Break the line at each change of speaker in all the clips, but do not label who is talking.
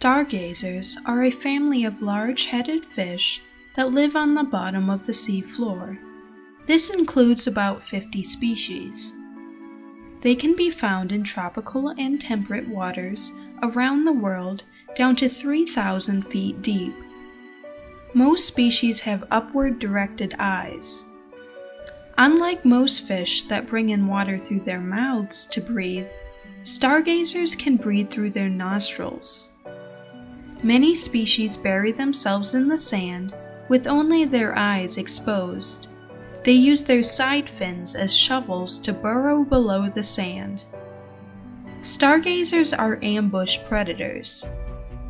Stargazers are a family of large headed fish that live on the bottom of the sea floor. This includes about 50 species. They can be found in tropical and temperate waters around the world down to 3,000 feet deep. Most species have upward directed eyes. Unlike most fish that bring in water through their mouths to breathe, stargazers can breathe through their nostrils. Many species bury themselves in the sand with only their eyes exposed. They use their side fins as shovels to burrow below the sand. Stargazers are ambush predators.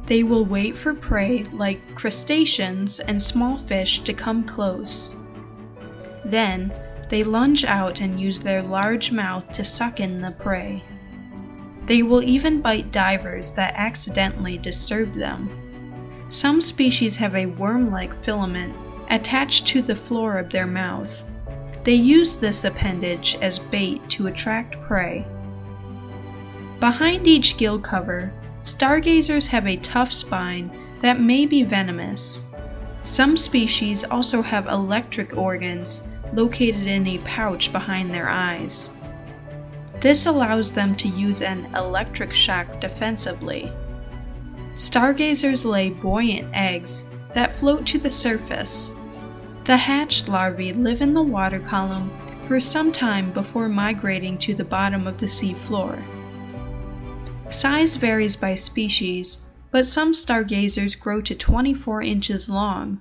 They will wait for prey like crustaceans and small fish to come close. Then, they lunge out and use their large mouth to suck in the prey. They will even bite divers that accidentally disturb them. Some species have a worm like filament attached to the floor of their mouth. They use this appendage as bait to attract prey. Behind each gill cover, stargazers have a tough spine that may be venomous. Some species also have electric organs located in a pouch behind their eyes. This allows them to use an electric shock defensively. Stargazers lay buoyant eggs that float to the surface. The hatched larvae live in the water column for some time before migrating to the bottom of the sea floor. Size varies by species, but some stargazers grow to 24 inches long.